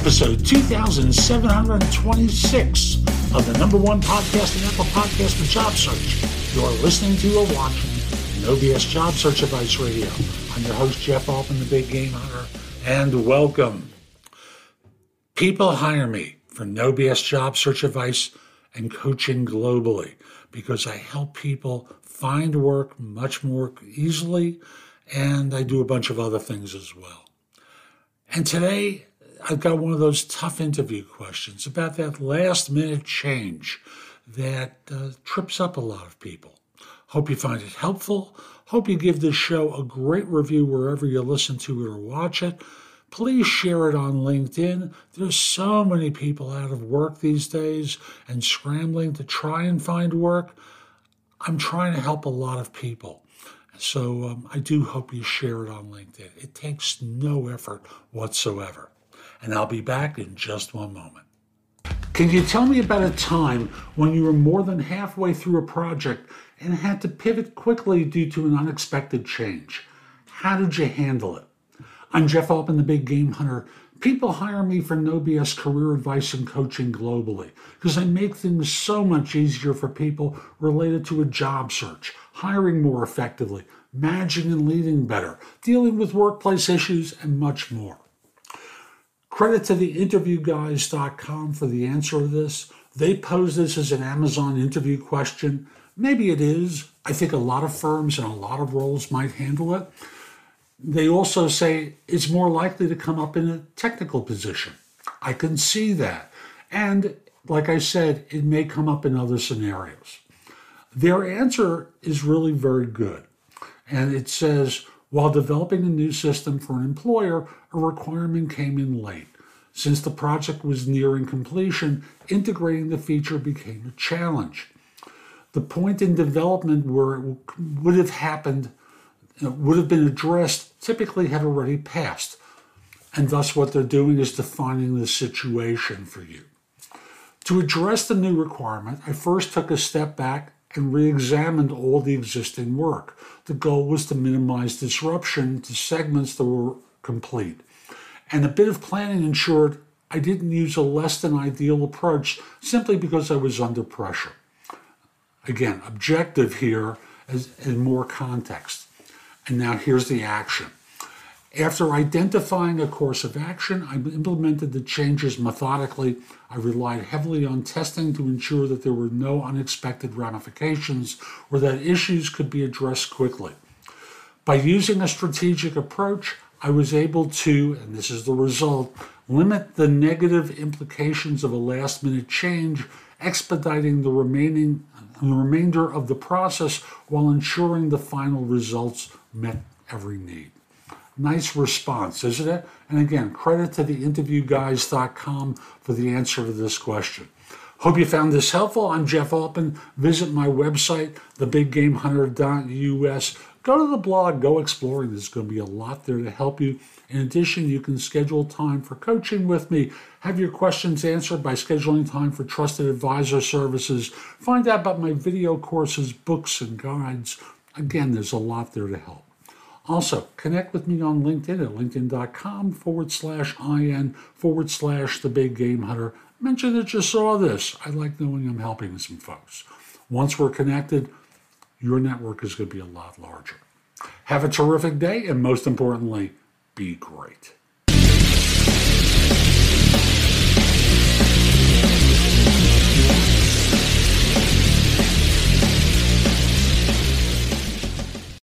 episode 2726 of the number one podcast in Apple Podcast for Job Search. You're listening to or watching No BS Job Search Advice Radio. I'm your host, Jeff Altman, the Big Game Hunter, and welcome. People hire me for No BS Job Search Advice and coaching globally because I help people find work much more easily and I do a bunch of other things as well. And today, I've got one of those tough interview questions about that last minute change that uh, trips up a lot of people. Hope you find it helpful. Hope you give this show a great review wherever you listen to it or watch it. Please share it on LinkedIn. There's so many people out of work these days and scrambling to try and find work. I'm trying to help a lot of people. So um, I do hope you share it on LinkedIn. It takes no effort whatsoever. And I'll be back in just one moment. Can you tell me about a time when you were more than halfway through a project and had to pivot quickly due to an unexpected change? How did you handle it? I'm Jeff Altman, the Big Game Hunter. People hire me for no BS career advice and coaching globally because I make things so much easier for people related to a job search, hiring more effectively, managing and leading better, dealing with workplace issues, and much more. Credit to the interviewguys.com for the answer to this. They pose this as an Amazon interview question. Maybe it is. I think a lot of firms and a lot of roles might handle it. They also say it's more likely to come up in a technical position. I can see that. And like I said, it may come up in other scenarios. Their answer is really very good. And it says, while developing a new system for an employer, a requirement came in late. Since the project was nearing completion, integrating the feature became a challenge. The point in development where it would have happened, would have been addressed, typically had already passed. And thus, what they're doing is defining the situation for you. To address the new requirement, I first took a step back and re examined all the existing work. The goal was to minimize disruption to segments that were complete. And a bit of planning ensured I didn't use a less than ideal approach simply because I was under pressure. Again, objective here is in more context. And now here's the action. After identifying a course of action, I implemented the changes methodically. I relied heavily on testing to ensure that there were no unexpected ramifications or that issues could be addressed quickly. By using a strategic approach, I was able to, and this is the result, limit the negative implications of a last minute change, expediting the remaining the remainder of the process while ensuring the final results met every need. Nice response, isn't it? And again, credit to the interviewguys.com for the answer to this question. Hope you found this helpful. I'm Jeff Altman. Visit my website, thebiggamehunter.us. Go to the blog, go exploring. There's going to be a lot there to help you. In addition, you can schedule time for coaching with me. Have your questions answered by scheduling time for trusted advisor services. Find out about my video courses, books, and guides. Again, there's a lot there to help. Also, connect with me on LinkedIn at linkedin.com forward slash IN forward slash the big game hunter. Mention that you saw this. I like knowing I'm helping some folks. Once we're connected, your network is going to be a lot larger. Have a terrific day, and most importantly, be great.